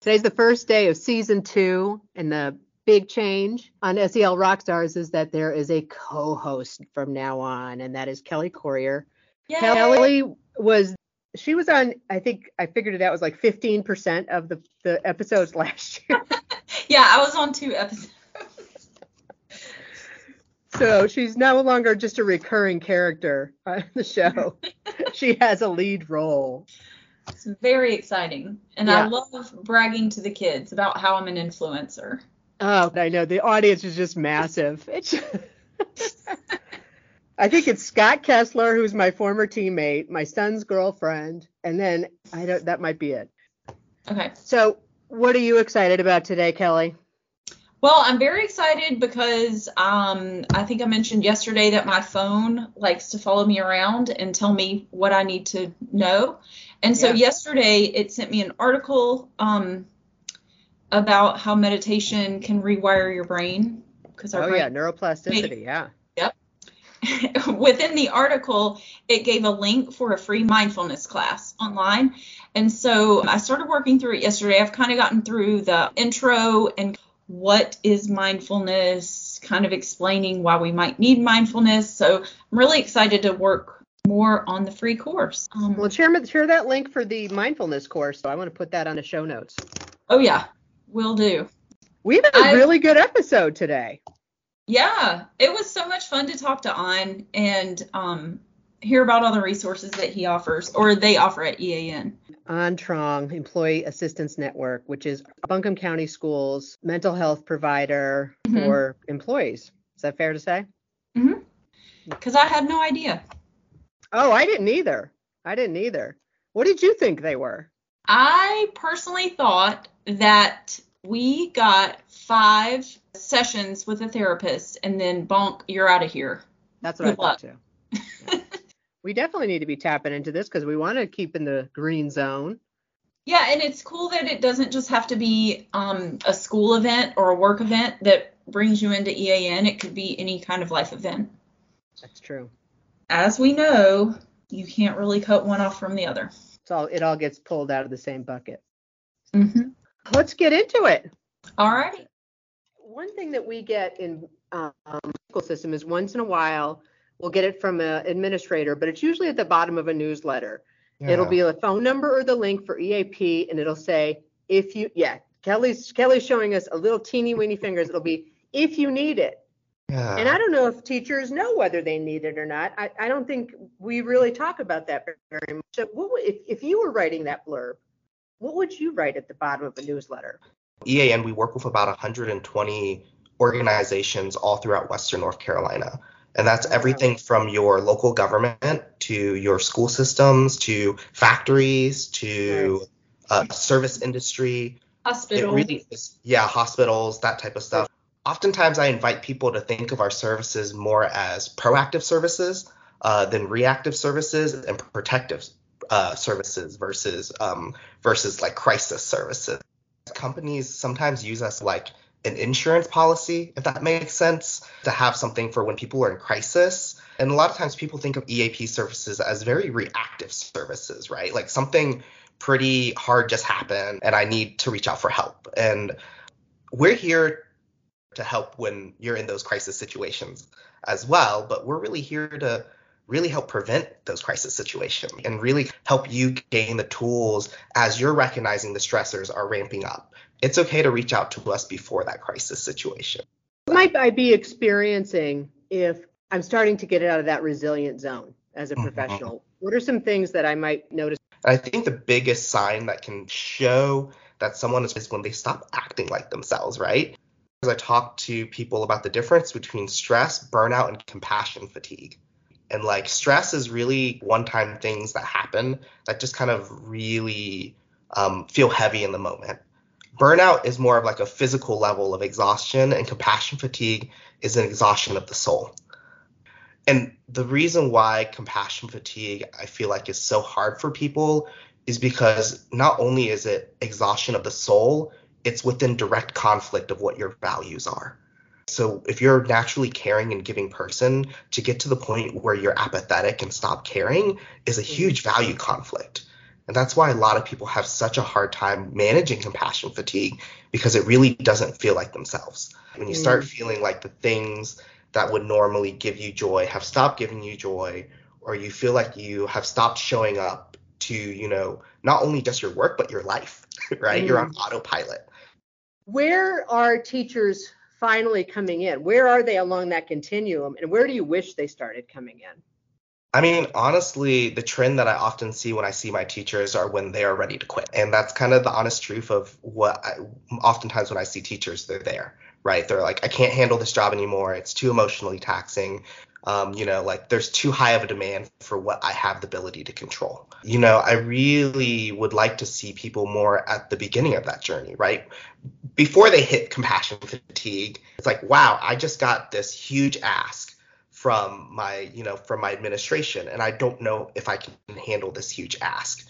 Today's the first day of season two, and the big change on SEL Rockstars is that there is a co-host from now on, and that is Kelly Courier. Yay. Kelly was she was on I think I figured it out was like 15% of the the episodes last year. Yeah, I was on two episodes. so she's no longer just a recurring character on the show. she has a lead role. It's very exciting. And Yeah. I love bragging to the kids about how I'm an influencer. Oh, I know the audience is just massive. It's I think it's Scott Kessler, who's my former teammate, my son's girlfriend, and then I don't. That might be it. Okay. So, what are you excited about today, Kelly? Well, I'm very excited because um, I think I mentioned yesterday that my phone likes to follow me around and tell me what I need to know. And so Yeah. yesterday it sent me an article um, about how meditation can rewire your brain because Oh brain yeah, neuroplasticity. Yeah. Yep. Within the article, it gave a link for a free mindfulness class online. And so I started working through it yesterday. I've kind of gotten through the intro and what is mindfulness, kind of explaining why we might need mindfulness. So I'm really excited to work more on the free course. Um, Well, share share that link for the mindfulness course. So I want to put that on the show notes. oh, yeah, will do. We had a I- really good episode today. Yeah, it was so much fun to talk to An and um, hear about all the resources that he offers or they offer at EAN. An Truong Employee Assistance Network, which is Buncombe County Schools mental health provider Mhm. for employees. Is that fair to say? Because I had no idea. Oh, I didn't either. I didn't either. What did you think they were? I personally thought that we got five sessions with a therapist and then bonk, you're out of here. That's what I Good thought too. We definitely need to be tapping into this because we want to keep in the green zone. Yeah, and it's cool that it doesn't just have to be um, a school event or a work event that brings you into EAN. It could be any kind of life event. That's true. As we know, you can't really cut one off from the other. All it all gets pulled out of the same bucket. Mm-hmm. Let's get into it. All right. One thing that we get in um, school system is once in a while we'll get it from an administrator, but it's usually at the bottom of a newsletter. It'll be a phone number or the link for EAP, and it'll say if you yeah. Kelly's Kelly's showing us a little teeny weeny fingers. It'll be if you need it. Yeah. And I don't know if teachers know whether they need it or not. I, I don't think we really talk about that very much. So what would, if, if you were writing that blurb, what would you write at the bottom of a newsletter? EAN, we work with about 120 organizations all throughout Western North Carolina. And that's everything from your local government to your school systems to factories to uh, service industry. It really is, yeah, hospitals, that type of stuff. Oftentimes, I invite people to think of our services more as proactive services uh, than reactive services and protective uh, services versus um, versus like crisis services. Companies sometimes use us like an insurance policy, if that makes sense, to have something for when people are in crisis. And a lot of times people think of EAP services as very reactive services, right? Like something pretty hard just happened and I need to reach out for help. And we're here to help when you're in those crisis situations as well, but we're really here to really help prevent those crisis situations and really help you gain the tools as you're recognizing the stressors are ramping up. It's okay to reach out to us before that crisis situation. What might I be experiencing if I'm starting to get out of that resilient zone as a Mhm. professional? What are some things that I might notice? I think the biggest sign that can show that someone is, is when they stop acting like themselves, right? As I talk to people about the difference between stress, burnout, and compassion fatigue. And like stress is really one time things that happen that just kind of really um, feel heavy in the moment. Burnout is more of like a physical level of exhaustion, and compassion fatigue is an exhaustion of the soul. And the reason why compassion fatigue I feel like is so hard for people is because not only is it exhaustion of the soul, it's within direct conflict of what your values are. So if you're naturally caring and giving person, to get to the point where you're apathetic and stop caring is a huge value conflict. And that's why a lot of people have such a hard time managing compassion fatigue because it really doesn't feel like themselves. When you start mm. feeling like the things that would normally give you joy have stopped giving you joy, or you feel like you have stopped showing up to, you know, not only just your work, but your life, right? Mm. You're on mm. autopilot. Where are teachers finally coming in? Where are they along that continuum? And where do you wish they started coming in? I mean, honestly, the trend that I often see when I see my teachers are when they are ready to quit. And that's kind of the honest truth of what I, oftentimes when I see teachers, they're there, right? They're like, I can't handle this job anymore. It's too emotionally taxing. Um, you know, like there's too high of a demand for what I have the ability to control. You know, I really would like to see people more at the beginning of that journey, right? Before they hit compassion fatigue, it's like, wow, I just got this huge ask from my, you know, from my administration, and I don't know if I can handle this huge ask.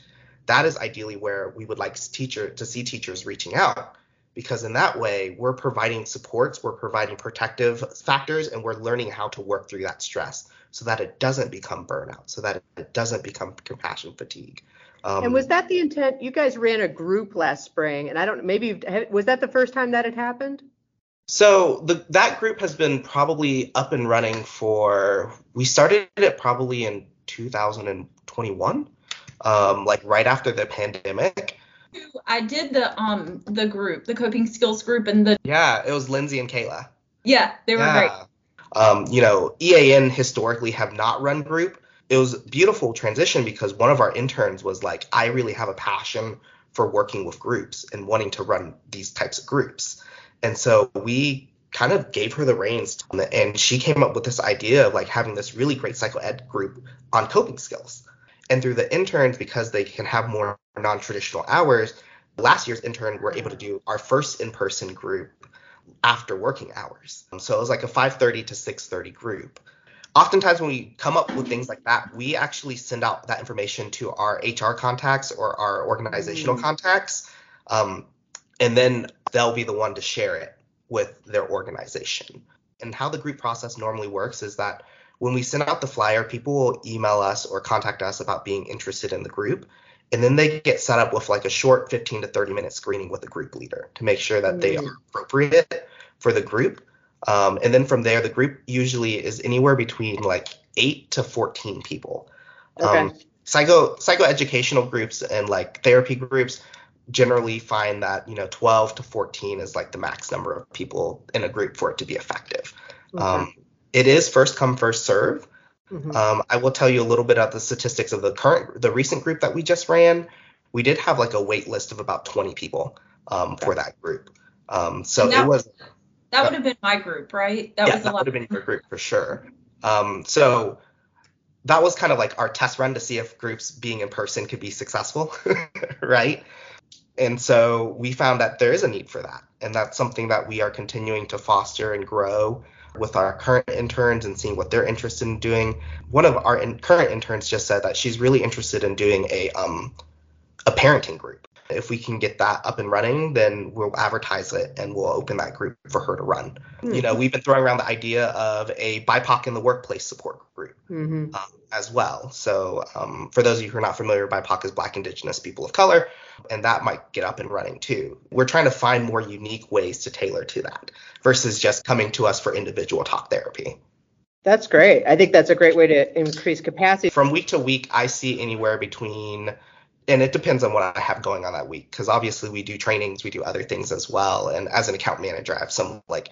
That is ideally where we would like teacher to see teachers reaching out because in that way we're providing supports we're providing protective factors and we're learning how to work through that stress so that it doesn't become burnout so that it doesn't become compassion fatigue. Um, and was that the intent? You guys ran a group last spring and i don't maybe was that the first time that had happened so the, that group has been probably up and running for we started it probably in 2021 um, like right after the pandemic I did the um the group, the coping skills group, and the yeah, it was Lindsay and Kayla. Yeah, they were yeah. great. Um, you know, EAN historically have not run group. It was beautiful transition because one of our interns was like, I really have a passion for working with groups and wanting to run these types of groups. And so we kind of gave her the reins and she came up with this idea of like having this really great psycho ed group on coping skills. And through the interns, because they can have more non-traditional hours, last year's intern were able to do our first in-person group after working hours. So it was like a 5:30 to 6:30 group. Oftentimes when we come up with things like that, we actually send out that information to our HR contacts or our organizational mm. contacts, um, and then they'll be the one to share it with their organization. And how the group process normally works is that when we send out the flyer, people will email us or contact us about being interested in the group. And then they get set up with like a short 15 to 30 minute screening with the group leader to make sure that mm. they are appropriate for the group. Um, and then from there, the group usually is anywhere between like 8 to 14 people. Okay. Um, psycho psychoeducational groups and like therapy groups generally find that you know 12 to 14 is like the max number of people in a group for it to be effective. Okay. Um, it is first come first serve. Mm-hmm. Um, I will tell you a little bit about the statistics of the current, the recent group that we just ran. We did have like a wait list of about 20 people um, okay. for that group. Um, so that, it was. That would have been my group, right? That yeah, that would have been your group for sure. Um, so that was kind of like our test run to see if groups being in person could be successful, right? And so we found that there is a need for that, and that's something that we are continuing to foster and grow with our current interns and seeing what they're interested in doing. One of our in- current interns just said that she's really interested in doing a um, a parenting group. If we can get that up and running, then we'll advertise it and we'll open that group for her to run. Mm-hmm. You know, we've been throwing around the idea of a BIPOC in the workplace support group mm-hmm. um, as well. So, um, for those of you who are not familiar, BIPOC is Black, Indigenous People of Color, and that might get up and running too. We're trying to find more unique ways to tailor to that versus just coming to us for individual talk therapy. That's great. I think that's a great way to increase capacity. From week to week, I see anywhere between and it depends on what I have going on that week because obviously we do trainings, we do other things as well. And as an account manager, I have some like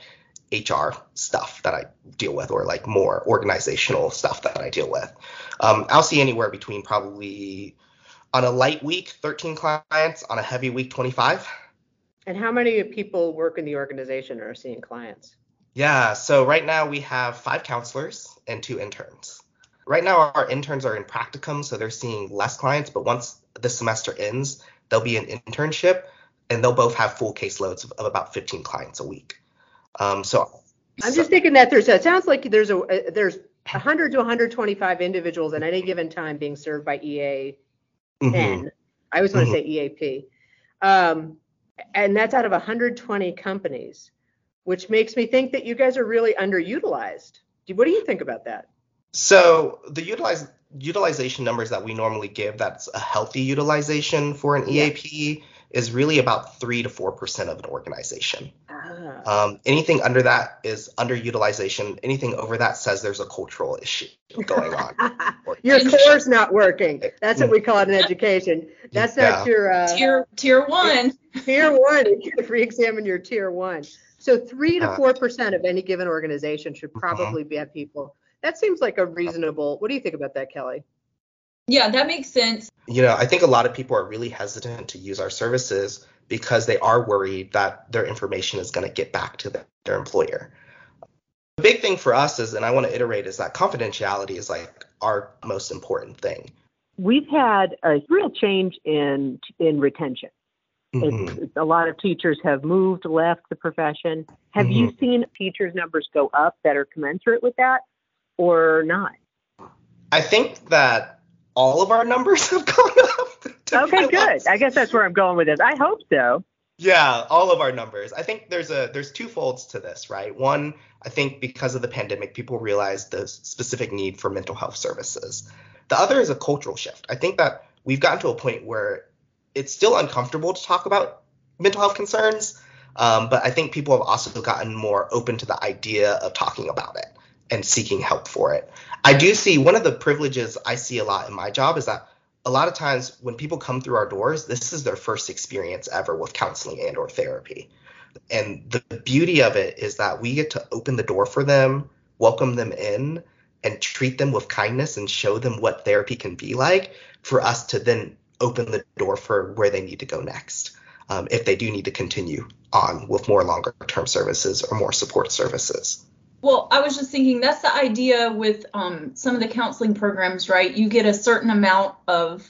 HR stuff that I deal with or like more organizational stuff that I deal with. Um, I'll see anywhere between probably on a light week 13 clients, on a heavy week 25. And how many people work in the organization or are seeing clients? Yeah, so right now we have five counselors and two interns. Right now our interns are in practicum, so they're seeing less clients, but once the semester ends, they'll be an internship and they'll both have full caseloads of, of about 15 clients a week. Um, so I'm so, just thinking that there's a, it sounds like there's a, a there's 100 to 125 individuals at any given time being served by EA mm-hmm. 10. I always want to mm-hmm. say EAP. Um, and that's out of 120 companies, which makes me think that you guys are really underutilized. What do you think about that? So the utilize utilization numbers that we normally give that's a healthy utilization for an EAP is really about three to four percent of an organization. Ah. Um, anything under that is underutilization. Anything over that says there's a cultural issue going on. your core's not working. That's what we call it in education. That's yeah. not your uh, tier tier one. Tier one. You have to re-examine your tier one. So three to uh. four percent of any given organization should uh-huh. probably uh-huh. be at people. That seems like a reasonable. What do you think about that, Kelly? Yeah, that makes sense. You know, I think a lot of people are really hesitant to use our services because they are worried that their information is going to get back to their employer. The big thing for us is, and I want to iterate, is that confidentiality is like our most important thing. We've had a real change in in retention. Mm-hmm. a lot of teachers have moved, left the profession. Have mm-hmm. you seen teachers' numbers go up that are commensurate with that, or not? I think that all of our numbers have gone up. Okay, good. I guess that's where I'm going with this. I hope so. Yeah, all of our numbers. I think there's a there's two folds to this, right? One, I think because of the pandemic, people realized the specific need for mental health services. The other is a cultural shift. I think that we've gotten to a point where it's still uncomfortable to talk about mental health concerns, um, but I think people have also gotten more open to the idea of talking about it and seeking help for it. I do see one of the privileges I see a lot in my job is that a lot of times when people come through our doors, this is their first experience ever with counseling and or therapy. And the beauty of it is that we get to open the door for them, welcome them in, and treat them with kindness and show them what therapy can be like for us to then open the door for where they need to go next. Um, if they do need to continue on with more longer term services or more support services. Well, I was just thinking that's the idea with um, some of the counseling programs, right? You get a certain amount of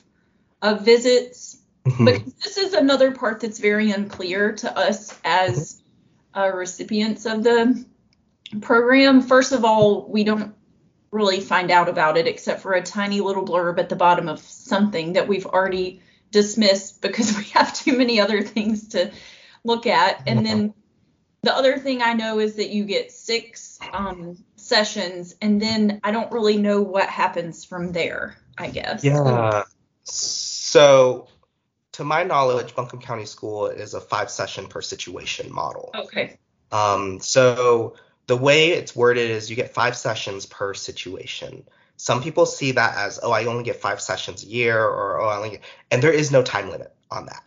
of visits, mm-hmm. but this is another part that's very unclear to us as uh, recipients of the program. First of all, we don't really find out about it except for a tiny little blurb at the bottom of something that we've already dismissed because we have too many other things to look at. And then the other thing I know is that you get six um, sessions, and then I don't really know what happens from there. I guess. Yeah. So, to my knowledge, Buncombe County School is a five session per situation model. Okay. Um, so the way it's worded is you get five sessions per situation. Some people see that as, oh, I only get five sessions a year, or oh, I only get, and there is no time limit on that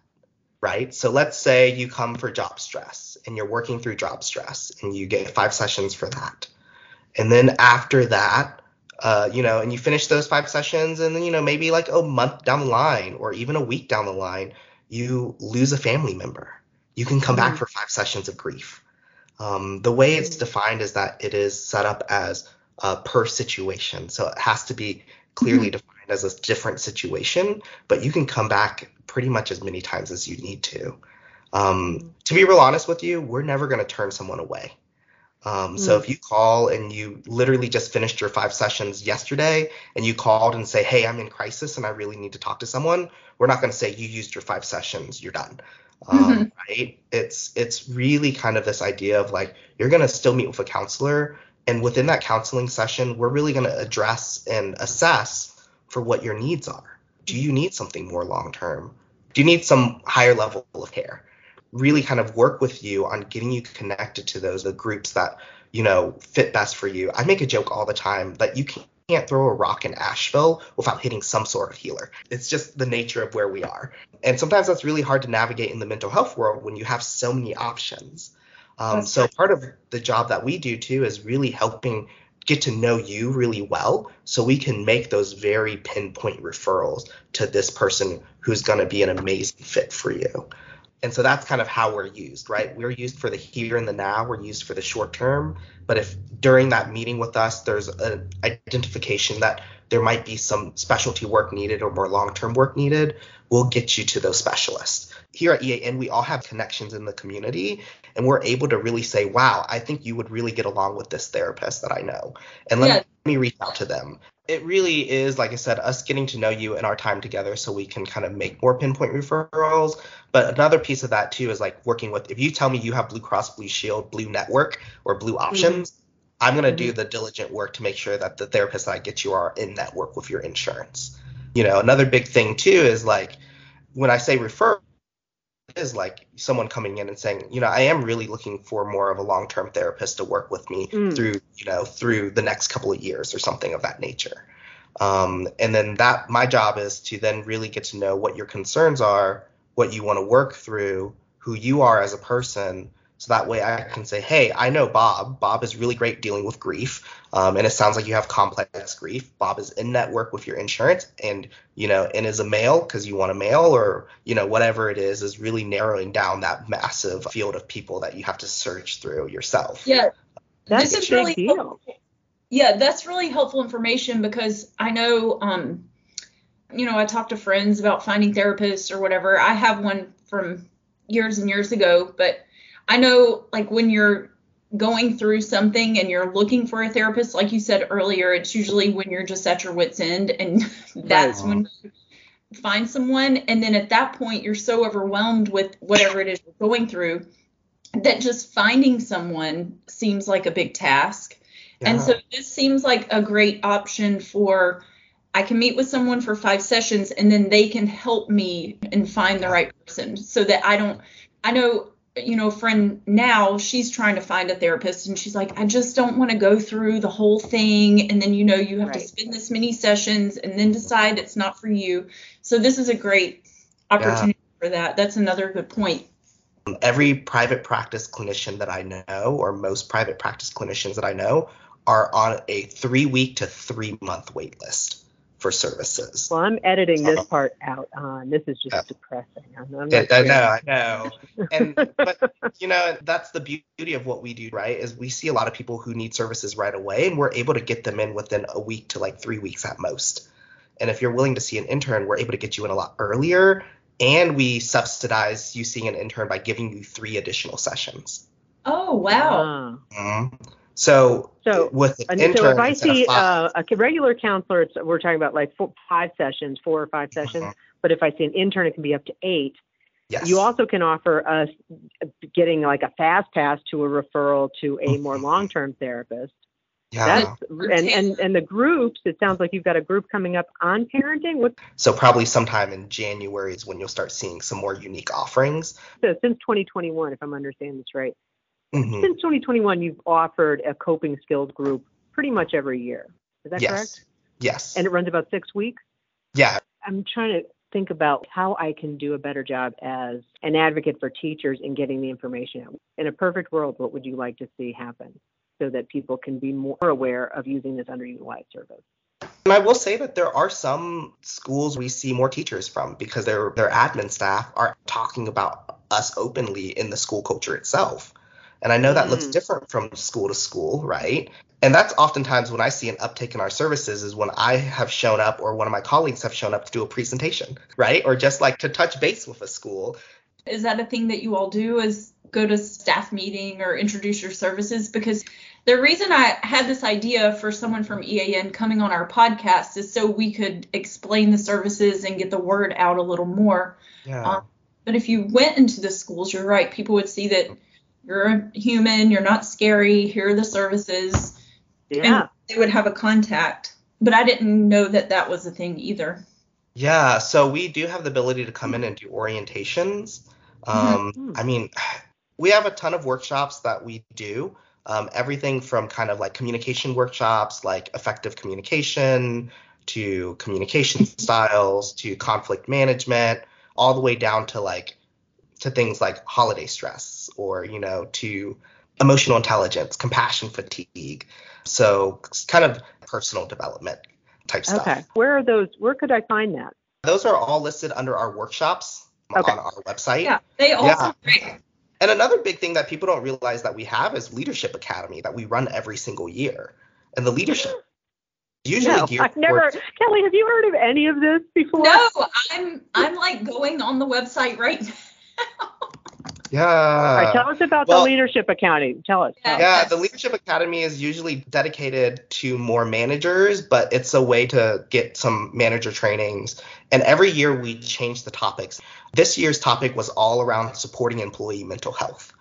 right? So let's say you come for job stress and you're working through job stress and you get five sessions for that. And then after that, uh, you know, and you finish those five sessions and then, you know, maybe like a month down the line or even a week down the line, you lose a family member. You can come mm-hmm. back for five sessions of grief. Um, the way it's defined is that it is set up as uh, per situation. So it has to be clearly mm-hmm. defined as a different situation, but you can come back pretty much as many times as you need to. Um, to be real honest with you, we're never going to turn someone away. Um, mm. So if you call and you literally just finished your five sessions yesterday and you called and say, hey, I'm in crisis and I really need to talk to someone, we're not going to say you used your five sessions, you're done. Um, mm-hmm. Right? It's it's really kind of this idea of like you're going to still meet with a counselor, and within that counseling session, we're really going to address and assess for what your needs are. Do you need something more long term? Do you need some higher level of care? Really kind of work with you on getting you connected to those the groups that you know fit best for you. I make a joke all the time that you can't throw a rock in Asheville without hitting some sort of healer. It's just the nature of where we are. And sometimes that's really hard to navigate in the mental health world when you have so many options. Um, so part of the job that we do too is really helping get to know you really well so we can make those very pinpoint referrals to this person who's going to be an amazing fit for you. And so that's kind of how we're used, right? We're used for the here and the now, we're used for the short term. But if during that meeting with us, there's an identification that there might be some specialty work needed or more long term work needed, we'll get you to those specialists. Here at EAN, we all have connections in the community, and we're able to really say, wow, I think you would really get along with this therapist that I know. And let yeah. me reach out to them. It really is, like I said, us getting to know you and our time together so we can kind of make more pinpoint referrals. But another piece of that too is like working with if you tell me you have Blue Cross Blue Shield, Blue Network, or Blue mm-hmm. Options, mm-hmm. I'm going to mm-hmm. do the diligent work to make sure that the therapists that I get you are in network with your insurance. You know, another big thing too is like when I say refer is like someone coming in and saying, you know, I am really looking for more of a long-term therapist to work with me mm. through, you know, through the next couple of years or something of that nature. Um, and then that my job is to then really get to know what your concerns are, what you want to work through, who you are as a person, so that way I can say, hey, I know Bob. Bob is really great dealing with grief. Um, and it sounds like you have complex grief. Bob is in network with your insurance and, you know, and is a male because you want a male or, you know, whatever it is, is really narrowing down that massive field of people that you have to search through yourself. Yeah. That's this is really deal. Helpful. Yeah, that's really helpful information because I know, um, you know, I talk to friends about finding therapists or whatever. I have one from years and years ago, but I know like when you're going through something and you're looking for a therapist, like you said earlier, it's usually when you're just at your wits end and that's right. when you find someone. And then at that point, you're so overwhelmed with whatever it is you're going through that just finding someone seems like a big task. Yeah. And so this seems like a great option for I can meet with someone for five sessions and then they can help me and find the right person so that I don't I know you know, friend now, she's trying to find a therapist and she's like, I just don't want to go through the whole thing. And then, you know, you have right. to spend this many sessions and then decide it's not for you. So this is a great opportunity yeah. for that. That's another good point. Um, every private practice clinician that I know, or most private practice clinicians that I know, are on a three week to three month wait list for services. Well, I'm editing this part out. An this is just yeah. depressing. I'm, I'm yeah, I know, I know. And but you know that's the beauty of what we do, right? Is we see a lot of people who need services right away, and we're able to get them in within a week to like three weeks at most. And if you're willing to see an intern, we're able to get you in a lot earlier, and we subsidize you seeing an intern by giving you three additional sessions. Oh wow. Mm-hmm. So, so with an intern, so if I see uh, a regular counselor, we're talking about like four, five sessions, four or five sessions. Mm-hmm. But if I see an intern, it can be up to eight. Yes. You also can offer us getting like a fast pass to a referral to a more mm-hmm. long-term therapist. Yeah. That's, and, and and the groups, it sounds like you've got a group coming up on parenting. What? So probably sometime in January is when you'll start seeing some more unique offerings. So since 2021, if I'm understanding this right. Mm-hmm. Since 2021, you've offered a coping skills group pretty much every year. Is that yes. correct? Yes. And it runs about six weeks? Yeah. I'm trying to think about how I can do a better job as an advocate for teachers in getting the information out. In a perfect world, what would you like to see happen so that people can be more aware of using this underutilized service? And I will say that there are some schools we see more teachers from because their their admin staff are talking about us openly in the school culture itself. And I know that mm. looks different from school to school, right? And that's oftentimes when I see an uptake in our services is when I have shown up or one of my colleagues have shown up to do a presentation, right? Or just like to touch base with a school. Is that a thing that you all do is go to staff meeting or introduce your services? Because the reason I had this idea for someone from EAN coming on our podcast is so we could explain the services and get the word out a little more. Yeah. Um, but if you went into the schools, you're right, people would see that you're a human, you're not scary, here are the services. Yeah. And they would have a contact. But I didn't know that that was a thing either. Yeah, so we do have the ability to come in and do orientations. Um, mm-hmm. I mean, we have a ton of workshops that we do. Um, everything from kind of like communication workshops, like effective communication, to communication styles, to conflict management, all the way down to like to things like holiday stress or, you know, to emotional intelligence, compassion fatigue. So kind of personal development type stuff. Okay. Where are those? Where could I find that? Those are all listed under our workshops okay. on our website. Yeah, they also yeah. And another big thing that people don't realize that we have is Leadership Academy that we run every single year. And the leadership usually no, I've never Kelly, have you heard of any of this before? No, I'm I'm like going on the website right now. Yeah. All right, tell us about well, the Leadership Academy. Tell us. Tell yeah, us. the Leadership Academy is usually dedicated to more managers, but it's a way to get some manager trainings. And every year we change the topics. This year's topic was all around supporting employee mental health,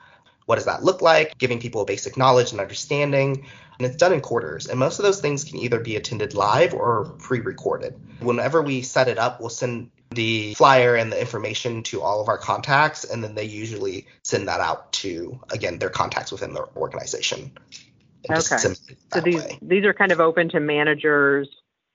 what does that look like, giving people a basic knowledge and understanding. And it's done in quarters. And most of those things can either be attended live or pre recorded. Whenever we set it up, we'll send the flyer and the information to all of our contacts, and then they usually send that out to, again, their contacts within their organization. Okay. So these, these are kind of open to managers,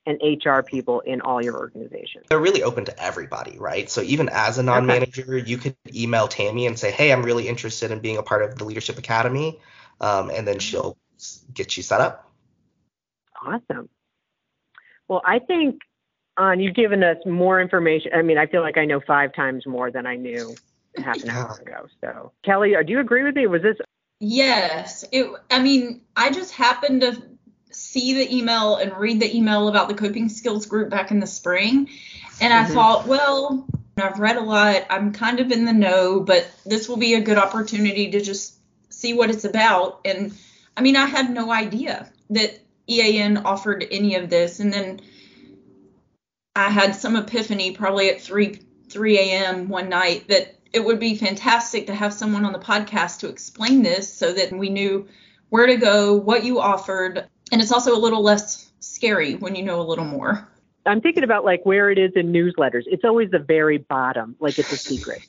and HR people in all your organizations? They're really open to everybody, right? So even as a non-manager, okay. you could email Tammy and say, "Hey, I'm really interested in being a part of the Leadership Academy," um, and then she'll get you set up. Awesome. Well, I think An you've given us more information. I mean, I feel like I know five times more than I knew half an hour ago. So, Kelly, do you agree with me? Was this? Yes. It. I mean, I just happened to see the email and read the email about the coping skills group back in the spring. And I mm-hmm. thought, well, I've read a lot. I'm kind of in the know, but this will be a good opportunity to just see what it's about. And I mean, I had no idea that EAN offered any of this. And then I had some epiphany probably at 3 3 a.m. one night that it would be fantastic to have someone on the podcast to explain this so that we knew where to go, what you offered, and it's also a little less scary when you know a little more. I'm thinking about like where it is in newsletters. It's always the very bottom, like it's a secret.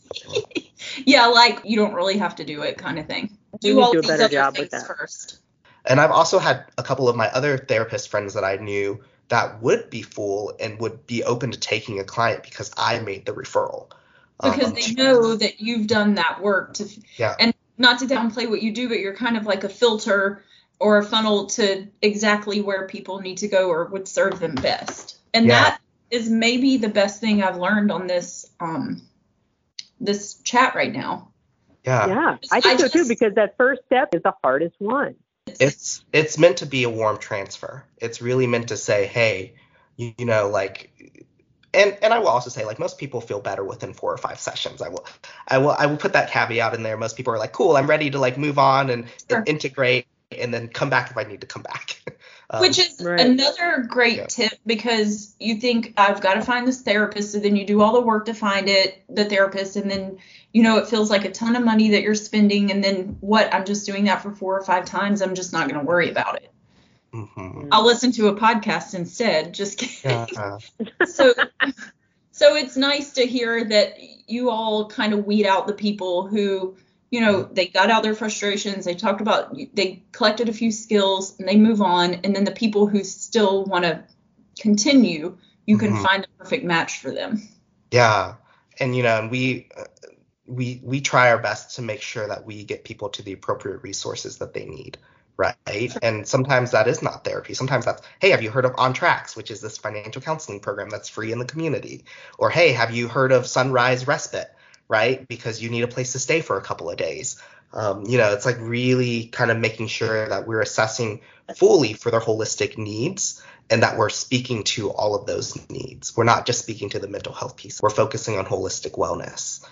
yeah, like you don't really have to do it, kind of thing. Do all do a better job with that first. And I've also had a couple of my other therapist friends that I knew that would be full and would be open to taking a client because I made the referral. Because um, they know that you've done that work to yeah. and not to downplay what you do, but you're kind of like a filter or a funnel to exactly where people need to go or would serve them best. And yeah. that is maybe the best thing I've learned on this um this chat right now. Yeah. Yeah. I think I so just, too because that first step is the hardest one. It's it's meant to be a warm transfer. It's really meant to say, hey, you, you know, like and and I will also say like most people feel better within four or five sessions. I will I will I will put that caveat in there. Most people are like, cool, I'm ready to like move on and, sure. and integrate and then come back if I need to come back. um, Which is right. another great yeah. tip because you think I've got to find this therapist, so then you do all the work to find it, the therapist, and then you know it feels like a ton of money that you're spending, and then what? I'm just doing that for four or five times. I'm just not going to worry about it. Mm-hmm. I'll listen to a podcast instead. Just kidding. Yeah. so, so it's nice to hear that you all kind of weed out the people who you know, they got out their frustrations, they talked about, they collected a few skills, and they move on. And then the people who still want to continue, you can mm-hmm. find the perfect match for them. Yeah, and you know, and we uh, we we try our best to make sure that we get people to the appropriate resources that they need right? Sure. And sometimes that is not therapy. Sometimes that's, hey, have you heard of On Tracks, which is this financial counseling program that's free in the community? Or hey, have you heard of Sunrise Respite? Right? Because you need a place to stay for a couple of days. Um, you know, it's like really kind of making sure that we're assessing fully for their holistic needs and that we're speaking to all of those needs. We're not just speaking to the mental health piece, we're focusing on holistic wellness.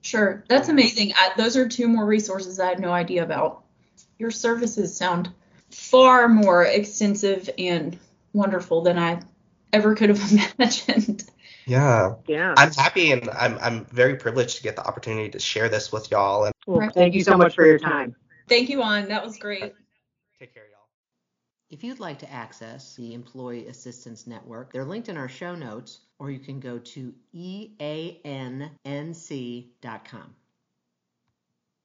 Sure, that's amazing. I, those are two more resources I had no idea about. Your services sound far more extensive and wonderful than I ever could have imagined. Yeah. Yeah. I'm happy and I'm I'm very privileged to get the opportunity to share this with y'all. And well, thank, thank you so much for your time. Thank you, Juan. That was great. Take care, y'all. If you'd like to access the Employee Assistance Network, they're linked in our show notes, or you can go to eannc.com.